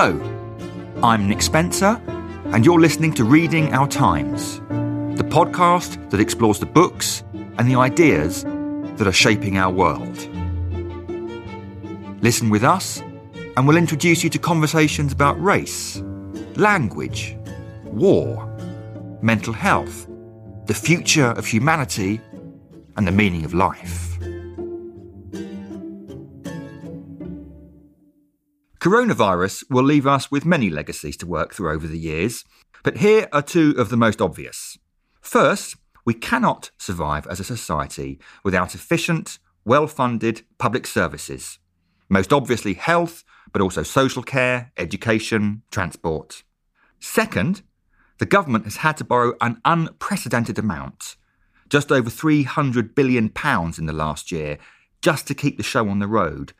Hello, I'm Nick Spencer, and you're listening to Reading Our Times, the podcast that explores the books and the ideas that are shaping our world. Listen with us, and we'll introduce you to conversations about race, language, war, mental health, the future of humanity, and the meaning of life. Coronavirus will leave us with many legacies to work through over the years, but here are two of the most obvious. First, we cannot survive as a society without efficient, well funded public services. Most obviously, health, but also social care, education, transport. Second, the government has had to borrow an unprecedented amount, just over £300 billion in the last year, just to keep the show on the road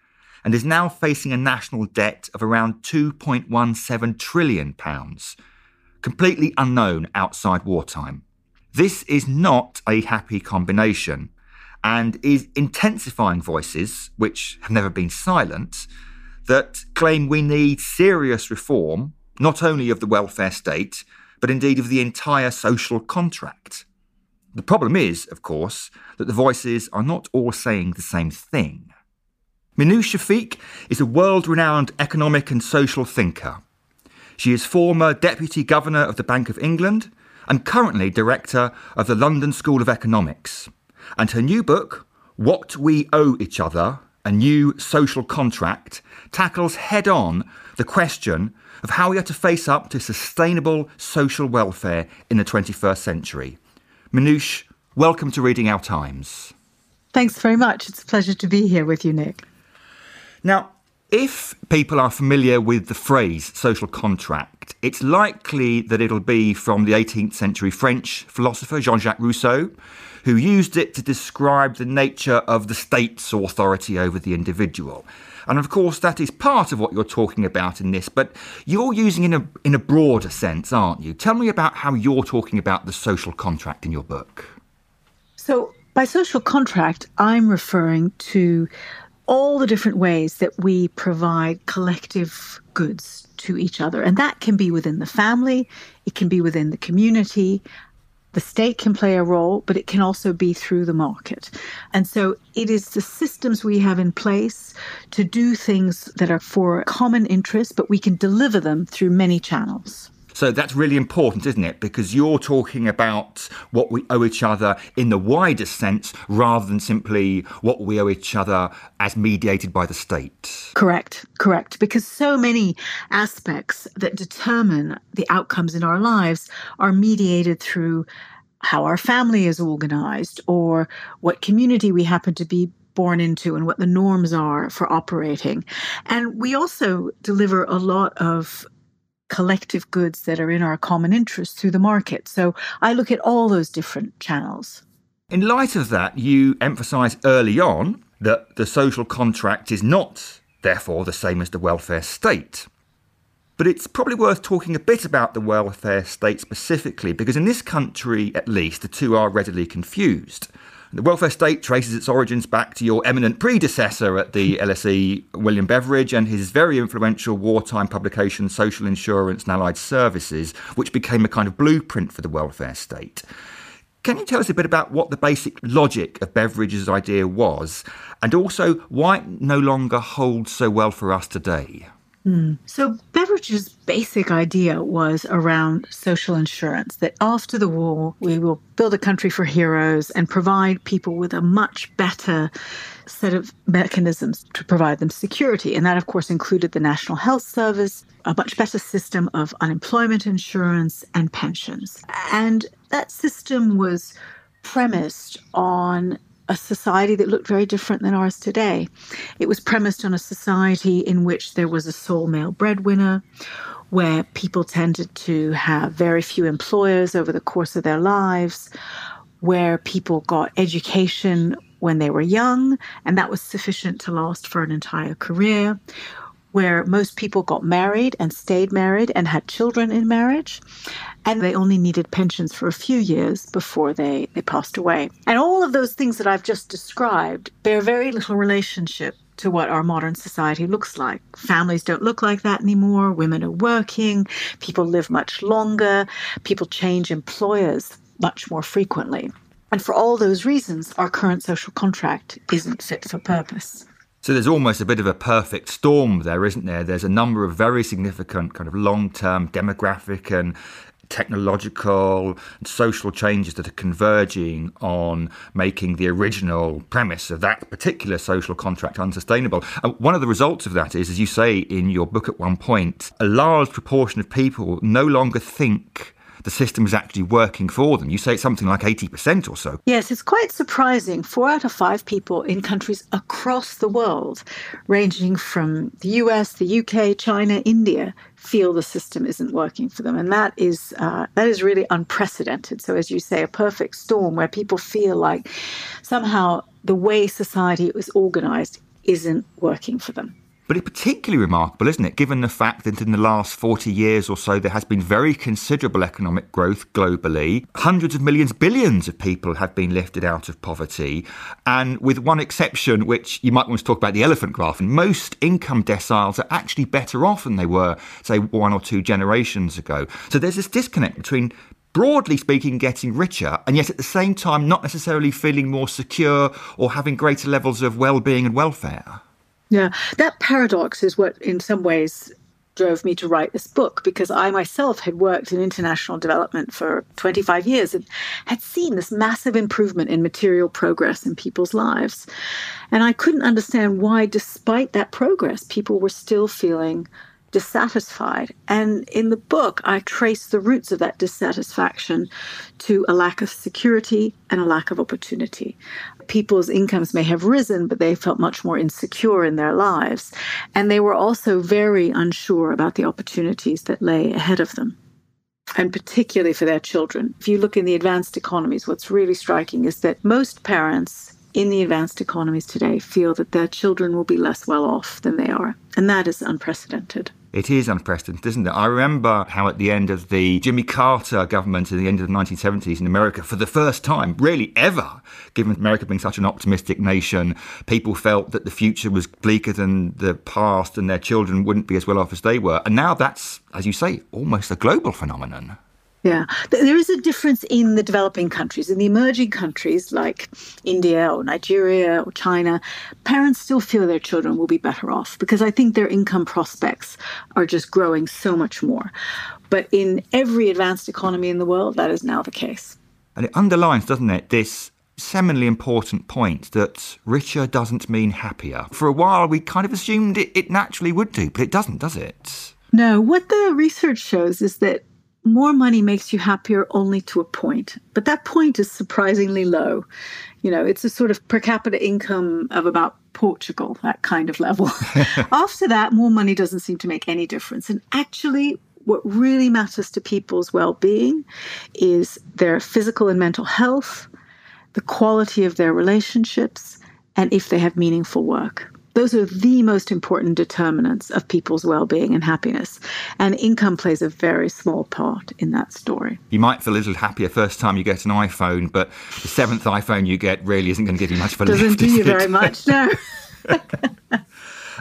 and is now facing a national debt of around £2.17 trillion, completely unknown outside wartime. This is not a happy combination and is intensifying voices, which have never been silent, that claim we need serious reform, not only of the welfare state, but indeed of the entire social contract. The problem is, of course, that the voices are not all saying the same thing. Minouche Shafik is a world renowned economic and social thinker. She is former Deputy Governor of the Bank of England and currently Director of the London School of Economics. And her new book, What We Owe Each Other A New Social Contract, tackles head on the question of how we are to face up to sustainable social welfare in the 21st century. Minouche, welcome to Reading Our Times. Thanks very much. It's a pleasure to be here with you, Nick. Now, if people are familiar with the phrase social contract, it's likely that it'll be from the 18th century French philosopher Jean Jacques Rousseau, who used it to describe the nature of the state's authority over the individual. And of course, that is part of what you're talking about in this, but you're using in a, in a broader sense, aren't you? Tell me about how you're talking about the social contract in your book. So, by social contract, I'm referring to all the different ways that we provide collective goods to each other. And that can be within the family, it can be within the community. The state can play a role, but it can also be through the market. And so it is the systems we have in place to do things that are for common interest, but we can deliver them through many channels. So that's really important, isn't it? Because you're talking about what we owe each other in the widest sense rather than simply what we owe each other as mediated by the state. Correct, correct. Because so many aspects that determine the outcomes in our lives are mediated through how our family is organized or what community we happen to be born into and what the norms are for operating. And we also deliver a lot of collective goods that are in our common interest through the market. So I look at all those different channels. In light of that, you emphasise early on that the social contract is not, therefore, the same as the welfare state. But it's probably worth talking a bit about the welfare state specifically, because in this country, at least, the two are readily confused. The welfare state traces its origins back to your eminent predecessor at the LSE, William Beveridge, and his very influential wartime publication, Social Insurance and Allied Services, which became a kind of blueprint for the welfare state. Can you tell us a bit about what the basic logic of Beveridge's idea was, and also why it no longer holds so well for us today? Mm. So, Beveridge's basic idea was around social insurance that after the war, we will build a country for heroes and provide people with a much better set of mechanisms to provide them security. And that, of course, included the National Health Service, a much better system of unemployment insurance and pensions. And that system was premised on a society that looked very different than ours today. It was premised on a society in which there was a sole male breadwinner, where people tended to have very few employers over the course of their lives, where people got education when they were young, and that was sufficient to last for an entire career, where most people got married and stayed married and had children in marriage. And they only needed pensions for a few years before they, they passed away. And all of those things that I've just described bear very little relationship to what our modern society looks like. Families don't look like that anymore. Women are working. People live much longer. People change employers much more frequently. And for all those reasons, our current social contract isn't fit for purpose. So there's almost a bit of a perfect storm there, isn't there? There's a number of very significant kind of long term demographic and technological and social changes that are converging on making the original premise of that particular social contract unsustainable. And one of the results of that is, as you say in your book at one point, a large proportion of people no longer think the system is actually working for them. You say it's something like 80% or so. Yes, it's quite surprising. Four out of five people in countries across the world, ranging from the US, the UK, China, India, feel the system isn't working for them, and that is uh, that is really unprecedented. So, as you say, a perfect storm where people feel like somehow the way society is organized isn't working for them. But it's particularly remarkable, isn't it, given the fact that in the last 40 years or so there has been very considerable economic growth globally. Hundreds of millions, billions of people have been lifted out of poverty. And with one exception, which you might want to talk about the elephant graph, and most income deciles are actually better off than they were, say, one or two generations ago. So there's this disconnect between broadly speaking, getting richer, and yet at the same time not necessarily feeling more secure or having greater levels of well being and welfare. Yeah, that paradox is what, in some ways, drove me to write this book because I myself had worked in international development for 25 years and had seen this massive improvement in material progress in people's lives. And I couldn't understand why, despite that progress, people were still feeling dissatisfied. And in the book, I trace the roots of that dissatisfaction to a lack of security and a lack of opportunity. People's incomes may have risen, but they felt much more insecure in their lives. And they were also very unsure about the opportunities that lay ahead of them. And particularly for their children. If you look in the advanced economies, what's really striking is that most parents in the advanced economies today feel that their children will be less well off than they are. And that is unprecedented. It is unprecedented, isn't it? I remember how at the end of the Jimmy Carter government in the end of the 1970s in America, for the first time, really ever, given America being such an optimistic nation, people felt that the future was bleaker than the past and their children wouldn't be as well off as they were. And now that's, as you say, almost a global phenomenon. Yeah, there is a difference in the developing countries. In the emerging countries like India or Nigeria or China, parents still feel their children will be better off because I think their income prospects are just growing so much more. But in every advanced economy in the world, that is now the case. And it underlines, doesn't it, this seminally important point that richer doesn't mean happier. For a while, we kind of assumed it, it naturally would do, but it doesn't, does it? No, what the research shows is that more money makes you happier only to a point, but that point is surprisingly low. You know, it's a sort of per capita income of about Portugal, that kind of level. After that, more money doesn't seem to make any difference. And actually, what really matters to people's well being is their physical and mental health, the quality of their relationships, and if they have meaningful work. Those are the most important determinants of people's well being and happiness. And income plays a very small part in that story. You might feel a little happier first time you get an iPhone, but the seventh iPhone you get really isn't going to give you much of a Doesn't lift. do you very much, no.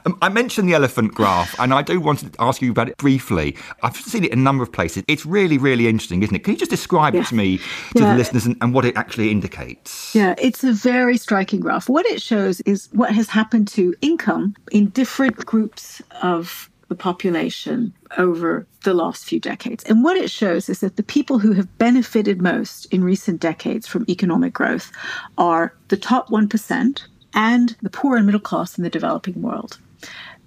Um, I mentioned the elephant graph, and I do want to ask you about it briefly. I've seen it in a number of places. It's really, really interesting, isn't it? Can you just describe yeah. it to me, to yeah. the listeners, and, and what it actually indicates? Yeah, it's a very striking graph. What it shows is what has happened to income in different groups of the population over the last few decades. And what it shows is that the people who have benefited most in recent decades from economic growth are the top 1% and the poor and middle class in the developing world.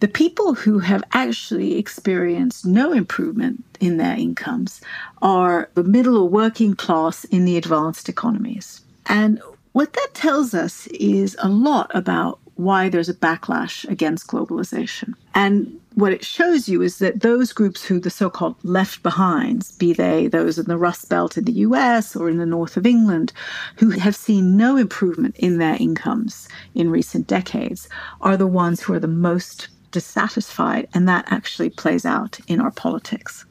The people who have actually experienced no improvement in their incomes are the middle or working class in the advanced economies. And what that tells us is a lot about why there's a backlash against globalization. And what it shows you is that those groups who the so called left behinds, be they those in the Rust Belt in the US or in the north of England, who have seen no improvement in their incomes in recent decades, are the ones who are the most dissatisfied. And that actually plays out in our politics.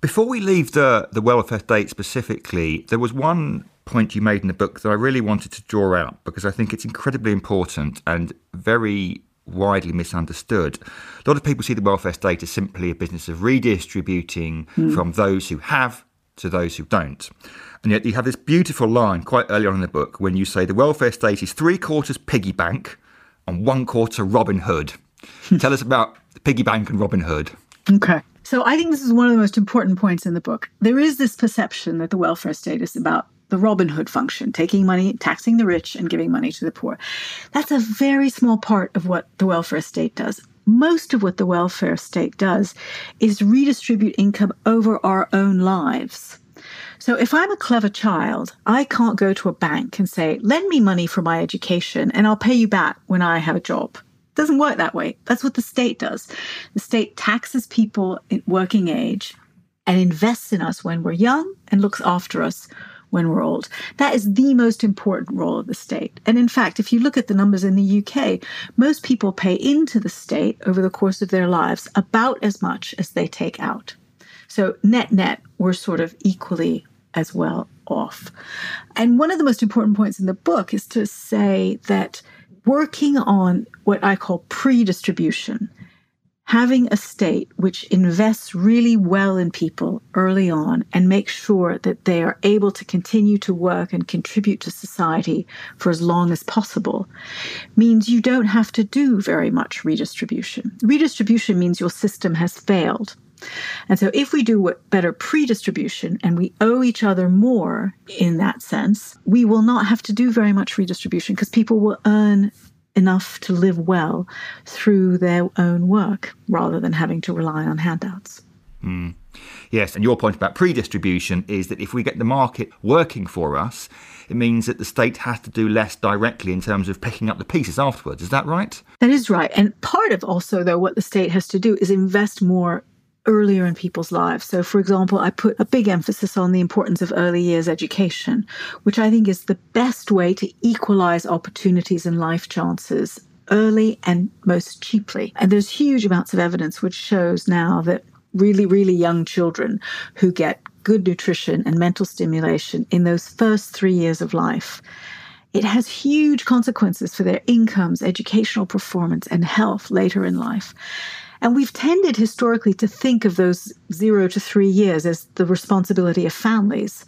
Before we leave the, the welfare state specifically, there was one point you made in the book that I really wanted to draw out because I think it's incredibly important and very widely misunderstood. A lot of people see the welfare state as simply a business of redistributing mm. from those who have to those who don't. And yet you have this beautiful line quite early on in the book when you say the welfare state is three quarters piggy bank and one quarter Robin Hood. Tell us about the piggy bank and Robin Hood. Okay. So I think this is one of the most important points in the book. There is this perception that the welfare state is about the Robin Hood function, taking money, taxing the rich, and giving money to the poor. That's a very small part of what the welfare state does. Most of what the welfare state does is redistribute income over our own lives. So if I'm a clever child, I can't go to a bank and say, lend me money for my education and I'll pay you back when I have a job. It doesn't work that way. That's what the state does. The state taxes people in working age and invests in us when we're young and looks after us when we're old. That is the most important role of the state. And in fact, if you look at the numbers in the UK, most people pay into the state over the course of their lives about as much as they take out. So, net net, we're sort of equally as well off. And one of the most important points in the book is to say that working on what I call pre distribution, having a state which invests really well in people early on and makes sure that they are able to continue to work and contribute to society for as long as possible means you don't have to do very much redistribution. Redistribution means your system has failed. And so, if we do better pre distribution and we owe each other more in that sense, we will not have to do very much redistribution because people will earn enough to live well through their own work rather than having to rely on handouts. Mm. Yes, and your point about pre distribution is that if we get the market working for us, it means that the state has to do less directly in terms of picking up the pieces afterwards. Is that right? That is right. And part of also, though, what the state has to do is invest more earlier in people's lives. So, for example, I put a big emphasis on the importance of early years education, which I think is the best way to equalize opportunities and life chances early and most cheaply. And there's huge amounts of evidence which shows now that really, really young children who get good nutrition and mental stimulation in those first three years of life it has huge consequences for their incomes, educational performance, and health later in life. And we've tended historically to think of those zero to three years as the responsibility of families.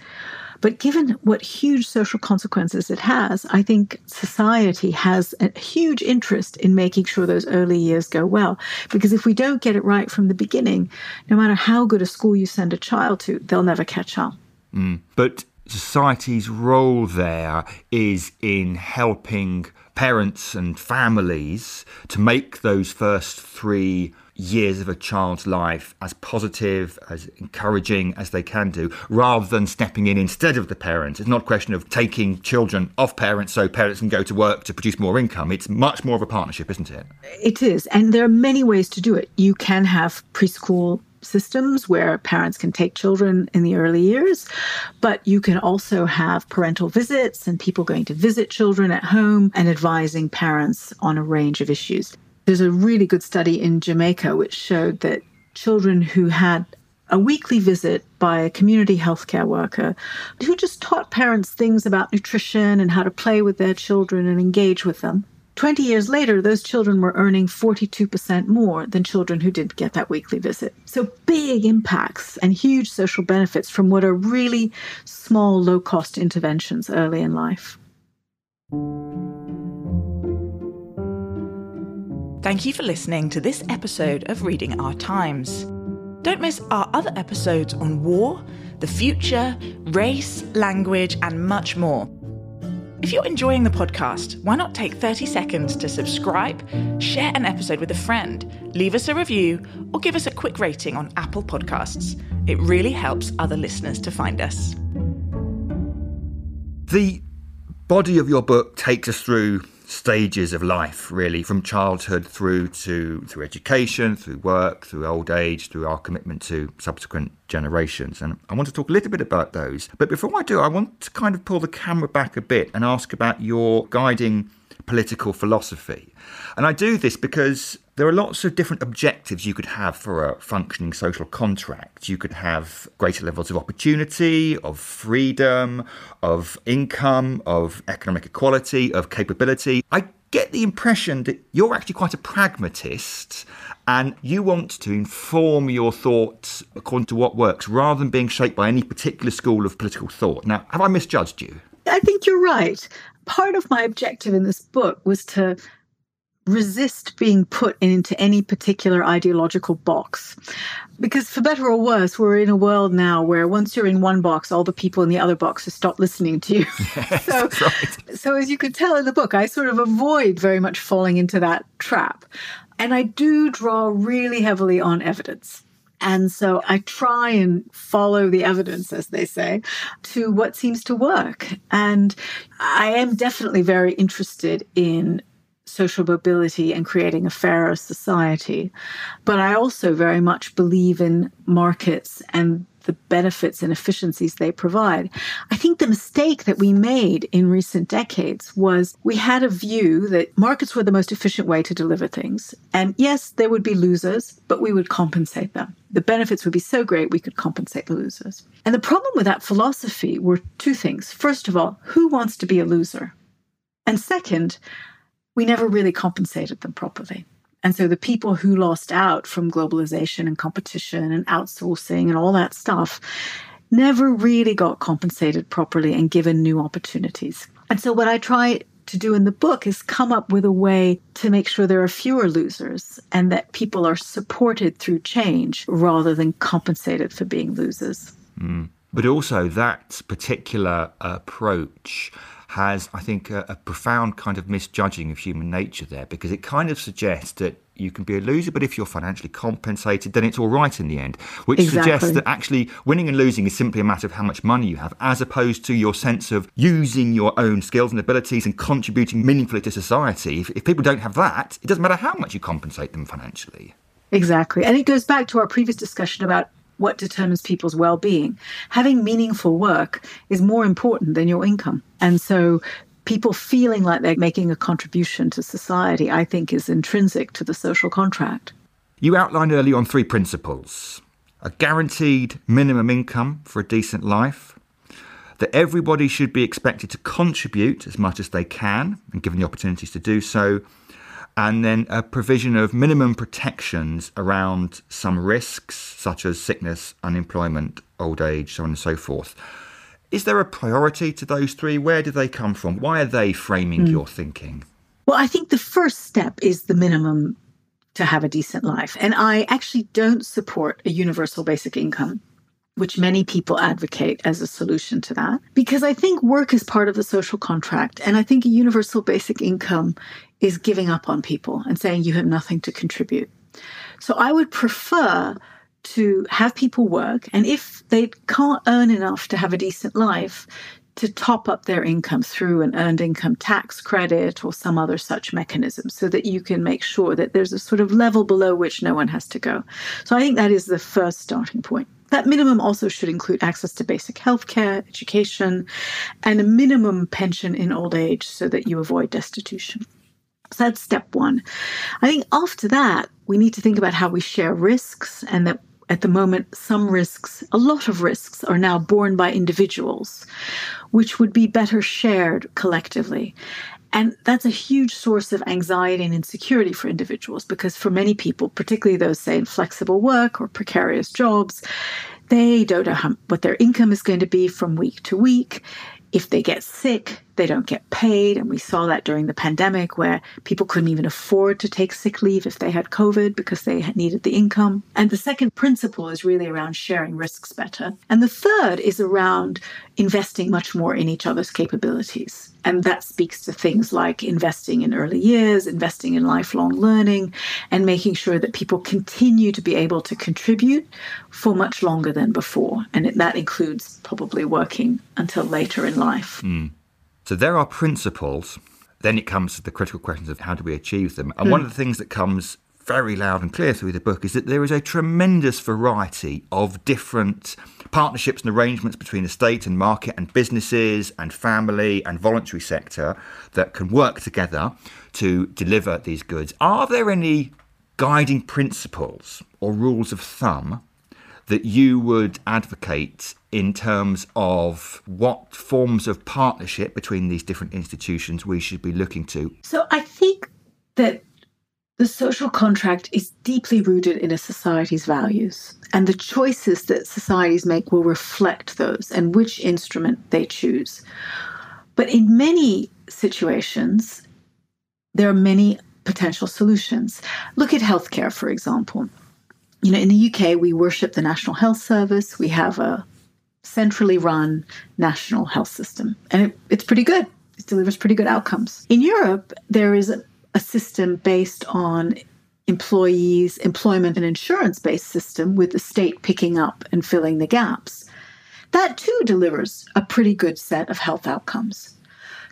But given what huge social consequences it has, I think society has a huge interest in making sure those early years go well. Because if we don't get it right from the beginning, no matter how good a school you send a child to, they'll never catch up. Mm. But society's role there is in helping parents and families to make those first three years of a child's life as positive, as encouraging as they can do, rather than stepping in instead of the parents. It's not a question of taking children off parents so parents can go to work to produce more income. It's much more of a partnership, isn't it? It is. And there are many ways to do it. You can have preschool systems where parents can take children in the early years, but you can also have parental visits and people going to visit children at home and advising parents on a range of issues. There's a really good study in Jamaica which showed that children who had a weekly visit by a community healthcare worker who just taught parents things about nutrition and how to play with their children and engage with them. 20 years later, those children were earning 42% more than children who didn't get that weekly visit. So, big impacts and huge social benefits from what are really small, low cost interventions early in life. Thank you for listening to this episode of Reading Our Times. Don't miss our other episodes on war, the future, race, language, and much more. If you're enjoying the podcast, why not take 30 seconds to subscribe, share an episode with a friend, leave us a review, or give us a quick rating on Apple Podcasts? It really helps other listeners to find us. The body of your book takes us through stages of life, really, from childhood through to through education, through work, through old age, through our commitment to subsequent generations. And I want to talk a little bit about those. But before I do, I want to kind of pull the camera back a bit and ask about your guiding political philosophy. And I do this because there are lots of different objectives you could have for a functioning social contract. You could have greater levels of opportunity, of freedom, of income, of economic equality, of capability. I get the impression that you're actually quite a pragmatist and you want to inform your thoughts according to what works rather than being shaped by any particular school of political thought. Now, have I misjudged you? I think you're right. Part of my objective in this book was to resist being put into any particular ideological box. Because for better or worse, we're in a world now where once you're in one box, all the people in the other boxes stop listening to you. Yes, so, right. so as you can tell in the book, I sort of avoid very much falling into that trap. And I do draw really heavily on evidence. And so I try and follow the evidence, as they say, to what seems to work. And I am definitely very interested in social mobility and creating a fairer society. But I also very much believe in markets and the benefits and efficiencies they provide. I think the mistake that we made in recent decades was we had a view that markets were the most efficient way to deliver things. And yes, there would be losers, but we would compensate them. The benefits would be so great we could compensate the losers. And the problem with that philosophy were two things. First of all, who wants to be a loser? And second, we never really compensated them properly. And so the people who lost out from globalization and competition and outsourcing and all that stuff never really got compensated properly and given new opportunities. And so what I try to do in the book is come up with a way to make sure there are fewer losers and that people are supported through change rather than compensated for being losers. Mm. But also, that particular approach has, I think, a, a, profound kind of misjudging of human nature there because it kind of suggests that you can be a loser, but if you're financially compensated, then it's all right in the end, which exactly. suggests that actually winning and losing is simply a matter of how much money you have, as opposed to your sense of using your own skills and abilities and contributing meaningfully to society. If, if people don't have that, it doesn't matter how much you compensate them financially. Exactly. And it goes back to our previous discussion about what determines people's well being. Having meaningful work is more important than your income. And so people feeling like they're making a contribution to society, I think, is intrinsic to the social contract. You outlined early on three principles a guaranteed minimum income for a decent life, that everybody should be expected to contribute as much as they can and given the opportunities to do so, and then a provision of minimum protections around some risks such as sickness, unemployment, old age, so on and so forth. Is there a priority to those three? Where do they come from? Why are they framing mm. your thinking? Well, I think the first step is the minimum to have a decent life. And I actually don't support a universal basic income which many people advocate as a solution to that. Because I think work is part of the social contract. And I think a universal basic income is giving up on people and saying you have nothing to contribute. So I would prefer to have people work. And if they can't earn enough to have a decent life, to top up their income through an earned income tax credit or some other such mechanism so that you can make sure that there's a sort of level below which no one has to go. So I think that is the first starting point. That minimum also should include access to basic healthcare, education, and a minimum pension in old age so that you avoid destitution. So that's step one. I think after that, we need to think about how we share risks and that at the moment, some risks, a lot of risks, are now borne by individuals, which would be better shared collectively. And that's a huge source of anxiety and insecurity for individuals because for many people, particularly those, say, in flexible work or precarious jobs, they don't know how, what their income is going to be from week to week. If they get sick, they don't get paid. And we saw that during the pandemic where people couldn't even afford to take sick leave if they had COVID because they needed the income. And the second principle is really around sharing risks better. And the third is around investing much more in each other's capabilities. And that speaks to things like investing in early years, investing in lifelong learning, and making sure that people continue to be able to contribute for much longer than before. And that includes probably working until later in life. Mm. So there are principles. Then it comes to the critical questions of how do we achieve them. And mm. one of the things that comes very loud and clear through the book is that there is a tremendous variety of different partnerships and arrangements between the state and market and businesses and family and voluntary sector that can work together to deliver these goods. Are there any guiding principles or rules of thumb that you would advocate in terms of what forms of partnership between these different institutions we should be looking to? So I think that the social contract is deeply rooted in a society's values, and the choices that societies make will reflect those and which instrument they choose. But in many situations, there are many potential solutions. Look at healthcare, for example. You know, in the UK, we worship the National Health Service. We have a centrally run national health system, and it, it's pretty good. It delivers pretty good outcomes. In Europe, there is a, a system based on employees, employment and insurance based system with the state picking up and filling the gaps. That too delivers a pretty good set of health outcomes.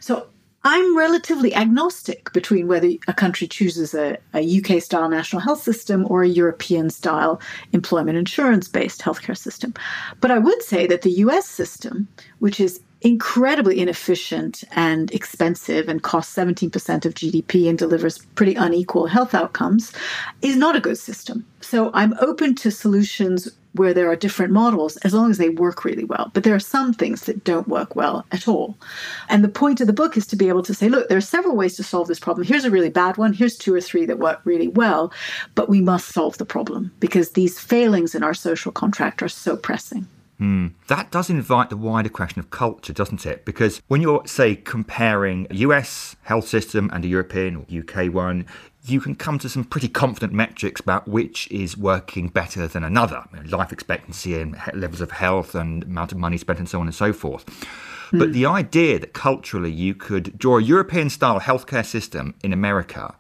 So I'm relatively agnostic between whether a country chooses a, a UK style national health system or a European style employment insurance based healthcare system. But I would say that the US system, which is incredibly inefficient and expensive and costs 17% of GDP and delivers pretty unequal health outcomes, is not a good system. So I'm open to solutions where there are different models as long as they work really well. But there are some things that don't work well at all. And the point of the book is to be able to say, look, there are several ways to solve this problem. Here's a really bad one. Here's two or three that work really well. But we must solve the problem because these failings in our social contract are so pressing. Mm. That does invite the wider question of culture, doesn't it? Because when you're, say, comparing a US health system and a European or UK one, you can come to some pretty confident metrics about which is working better than another life expectancy and levels of health and amount of money spent and so on and so forth. Mm. But the idea that culturally you could draw a European style healthcare system in America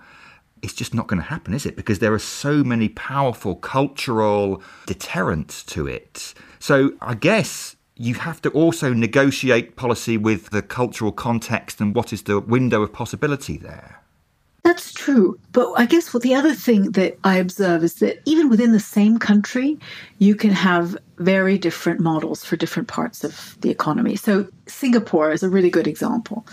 it's just not going to happen, is it? Because there are so many powerful cultural deterrents to it. So I guess you have to also negotiate policy with the cultural context and what is the window of possibility there. That's true. But I guess what the other thing that I observe is that even within the same country, you can have very different models for different parts of the economy. So Singapore is a really good example.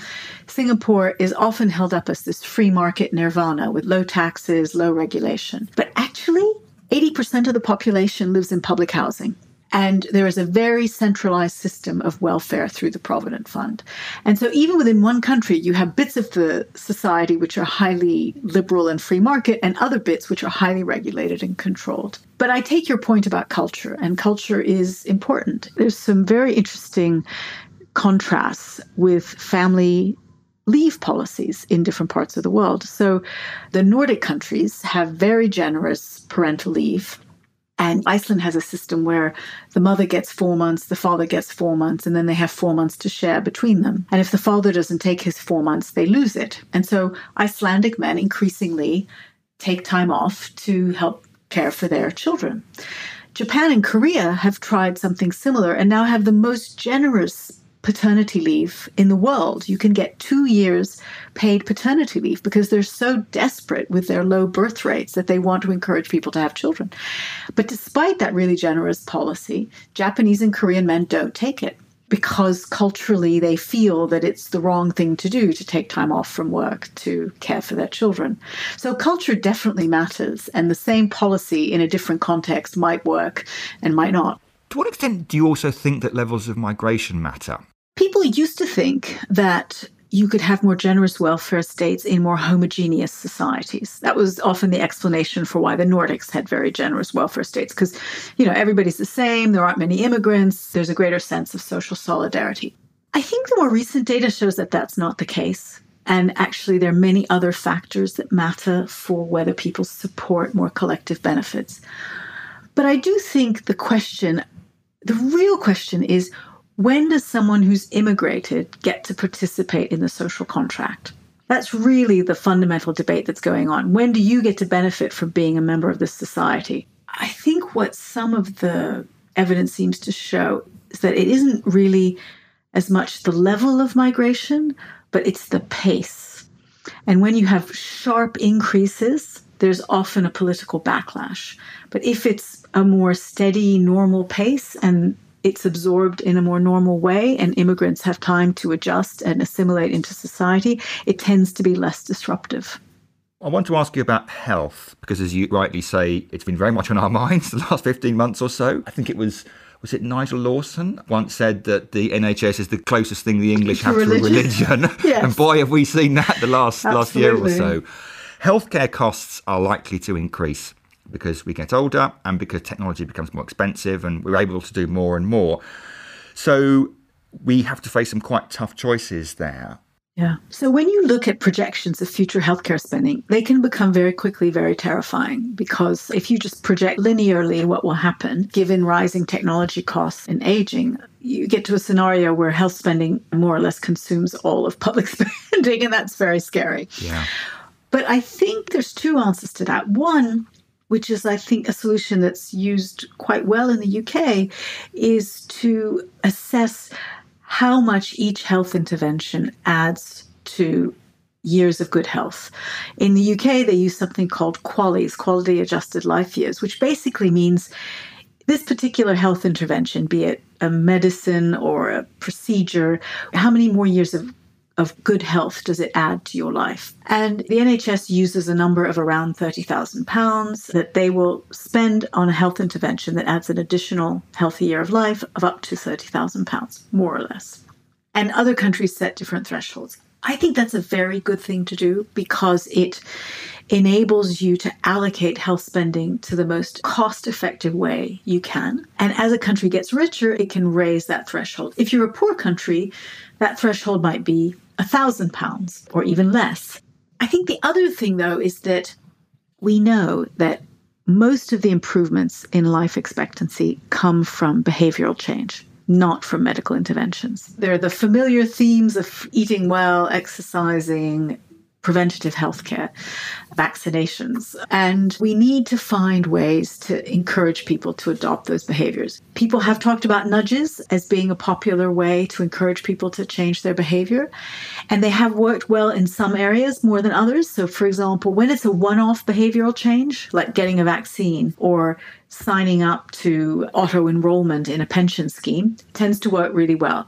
Singapore is often held up as this free market nirvana with low taxes, low regulation. But actually, 80% of the population lives in public housing. And there is a very centralized system of welfare through the Provident Fund. And so, even within one country, you have bits of the society which are highly liberal and free market, and other bits which are highly regulated and controlled. But I take your point about culture, and culture is important. There's some very interesting contrasts with family leave policies in different parts of the world. So, the Nordic countries have very generous parental leave and Iceland has a system where the mother gets four months, the father gets four months, and then they have four months to share between them. And if the father doesn't take his four months, they lose it. And so Icelandic men increasingly take time off to help care for their children. Japan and Korea have tried something similar and now have the most generous paternity leave in the world. You can get two years paid paternity leave because they're so desperate with their low birth rates that they want to encourage people to have children. But despite that really generous policy, Japanese and Korean men don't take it because culturally they feel that it's the wrong thing to do to take time off from work to care for their children. So culture definitely matters, and the same policy in a different context might work and might not. To what extent do you also think that levels of migration matter? People used to think that you could have more generous welfare states in more homogeneous societies. That was often the explanation for why the Nordics had very generous welfare states because, you know, everybody's the same, there aren't many immigrants, there's a greater sense of social solidarity. I think the more recent data shows that that's not the case. And actually, there are many other factors that matter for whether people support more collective benefits. But I do think the question, the real question is when does someone who's immigrated get to participate in the social contract? That's really the fundamental debate that's going on. When do you get to benefit from being a member of this society? I think what some of the evidence seems to show is that it isn't really as much the level of migration, but it's the pace. And when you have sharp increases, there's often a political backlash. But if it's a more steady, normal pace and it's absorbed in a more normal way and immigrants have time to adjust and assimilate into society, it tends to be less disruptive. I want to ask you about health because, as you rightly say, it's been very much on our minds the last 15 months or so. I think it was was it Nigel Lawson once said that the NHS is the closest thing the English have religion. to religion. Yes. and boy, have we seen that the last last year or so. Healthcare costs are likely to increase because we get older and because technology becomes more expensive and we're able to do more and more. So we have to face some quite tough choices there. Yeah. So when you look at projections of future healthcare spending, they can become very quickly very terrifying because if you just project linearly what will happen given rising technology costs and aging, you get to a scenario where health spending more or less consumes all of public spending, and that's very scary. Yeah. But I think there's two answers to that. One, which is, I think, a solution that's used quite well in the UK, is to assess how much each health intervention adds to years of good health. In the UK, they use something called QALYs, quality adjusted life years, which basically means this particular health intervention, be it a medicine or a procedure, how many more years of of good health does it add to your life? And the NHS uses a number of around £30,000 that they will spend on a health intervention that adds an additional healthy year of life of up to £30,000, more or less. And other countries set different thresholds. I think that's a very good thing to do because it enables you to allocate health spending to the most cost effective way you can. And as a country gets richer, it can raise that threshold. If you're a poor country, that threshold might be a thousand pounds or even less. I think the other thing, though, is that we know that most of the improvements in life expectancy come from behavioral change, not from medical interventions. They're the familiar themes of eating well, exercising, preventative healthcare, vaccinations. And we need to find ways to encourage people to adopt those behaviors. People have talked about nudges as being a popular way to encourage people to change their behavior. And they have worked well in some areas more than others. So, for example, when it's a one off behavioral change, like getting a vaccine or signing up to auto enrollment in a pension scheme tends to work really well.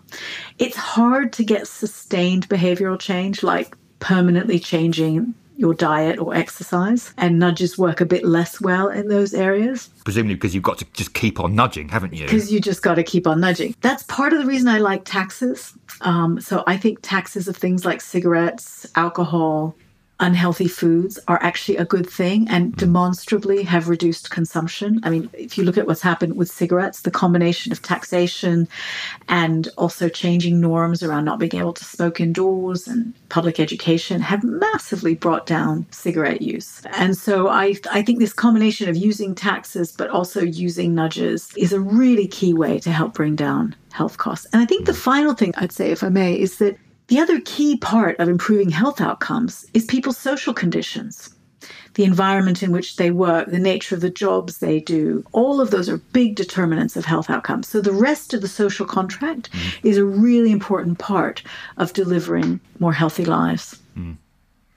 It's hard to get sustained behavioral change like permanently changing your diet or exercise, and nudges work a bit less well in those areas Presumably because you've got to just keep on nudging, haven't you? because you just got to keep on nudging. That's part of the reason I like taxes. Um, so I think taxes of things like cigarettes, alcohol, unhealthy foods are actually a good thing and mm. demonstrably have reduced consumption. I mean, if you look at what's happened with cigarettes, the combination of taxation and also changing norms around not being able to smoke indoors and public education have massively brought down cigarette use. And so I, I think this combination of using taxes but also using nudges is a really key way to help bring down health costs. And I think the mm. final thing I'd say, if I may, is that the other key part of improving health outcomes is people's social conditions. The environment in which they work, the nature of the jobs they do, all of those are big determinants of health outcomes. So the rest of the social contract mm. is a really important part of delivering more healthy lives. Mm.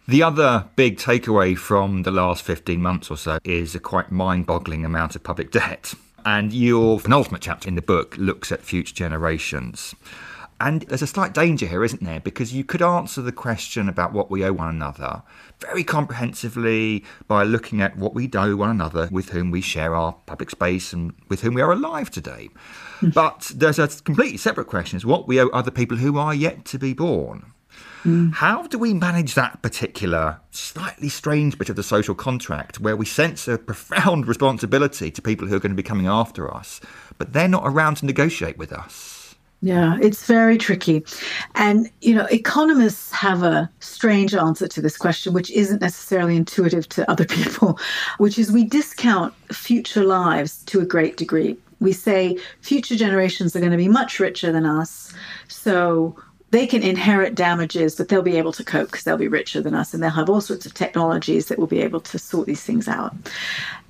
The other big takeaway from the last 15 months or so is a quite mind boggling amount of public debt. And your penultimate chapter in the book looks at future generations. And there's a slight danger here, isn't there? Because you could answer the question about what we owe one another very comprehensively by looking at what we owe one another with whom we share our public space and with whom we are alive today. Hmm. But there's a completely separate question is what we owe other people who are yet to be born. Hmm. How do we manage that particular slightly strange bit of the social contract where we sense a profound responsibility to people who are going to be coming after us, but they're not around to negotiate with us? Yeah, it's very tricky. And, you know, economists have a strange answer to this question, which isn't necessarily intuitive to other people, which is we discount future lives to a great degree. We say future generations are going to be much richer than us. So they can inherit damages, but they'll be able to cope because they'll be richer than us and they'll have all sorts of technologies that will be able to sort these things out.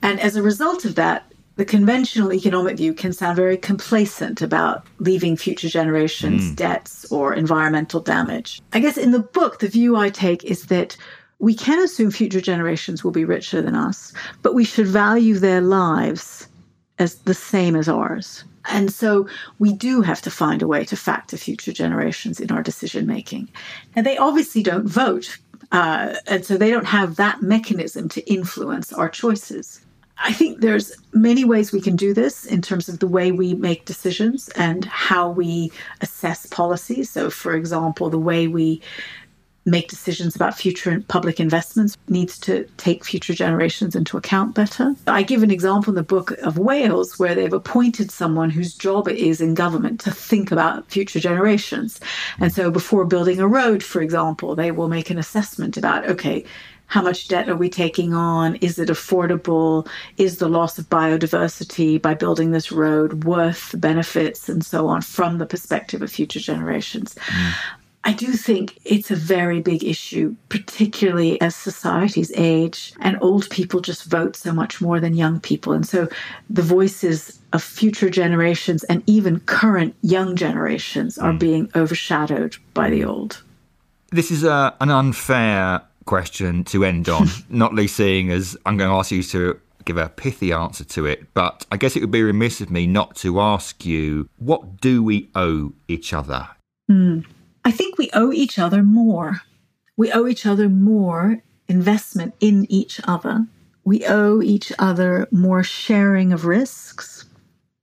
And as a result of that, the conventional economic view can sound very complacent about leaving future generations debts or environmental damage. I guess in the book, the view I take is that we can assume future generations will be richer than us, but we should value their lives as the same as ours. And so we do have to find a way to factor future generations in our decision making. And they obviously don't vote. Uh, and so they don't have that mechanism to influence our choices. I think there's many ways we can do this in terms of the way we make decisions and how we assess policies. So, for example, the way we make decisions about future public investments needs to take future generations into account better. I give an example in the book of Wales where they've appointed someone whose job it is in government to think about future generations. And so before building a road, for example, they will make an assessment about okay, how much debt are we taking on? Is it affordable? Is the loss of biodiversity by building this road worth the benefits and so on from the perspective of future generations? Mm. I do think it's a very big issue, particularly as societies age and old people just vote so much more than young people. And so the voices of future generations and even current young generations are mm. being overshadowed by the old. This is a, an unfair question to end on, not least seeing as I'm going to ask you to give a pithy answer to it, but I guess it would be remiss of me not to ask you what do we owe each other? Mm. I think we owe each other more. We owe each other more investment in each other. We owe each other more sharing of risks,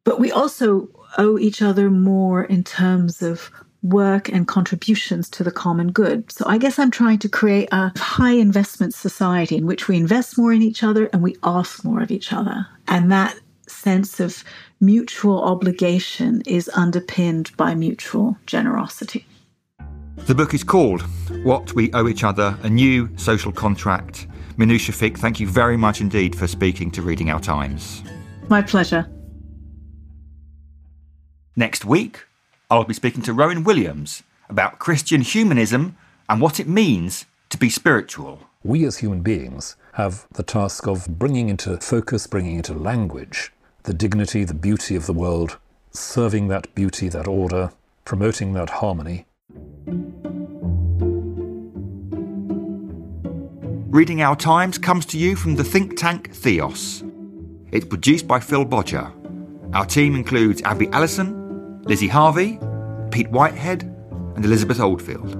but we also owe each other more in terms of work and contributions to the common good. So I guess I'm trying to create a high investment society in which we invest more in each other and we ask more of each other. And that sense of mutual obligation is underpinned by mutual generosity. The book is called What We Owe Each Other A New Social Contract. Minouche Shafik, thank you very much indeed for speaking to Reading Our Times. My pleasure. Next week, I'll be speaking to Rowan Williams about Christian humanism and what it means to be spiritual. We as human beings have the task of bringing into focus, bringing into language the dignity, the beauty of the world, serving that beauty, that order, promoting that harmony Reading Our Times comes to you from the think tank Theos. It's produced by Phil Bodger. Our team includes Abby Allison, Lizzie Harvey, Pete Whitehead, and Elizabeth Oldfield.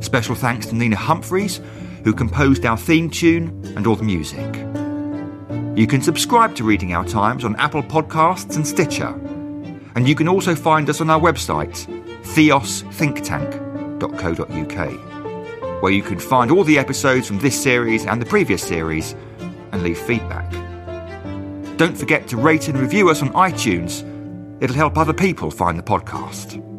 Special thanks to Nina Humphreys, who composed our theme tune and all the music. You can subscribe to Reading Our Times on Apple Podcasts and Stitcher. And you can also find us on our website, theosthinktank.co.uk, where you can find all the episodes from this series and the previous series and leave feedback. Don't forget to rate and review us on iTunes. It'll help other people find the podcast.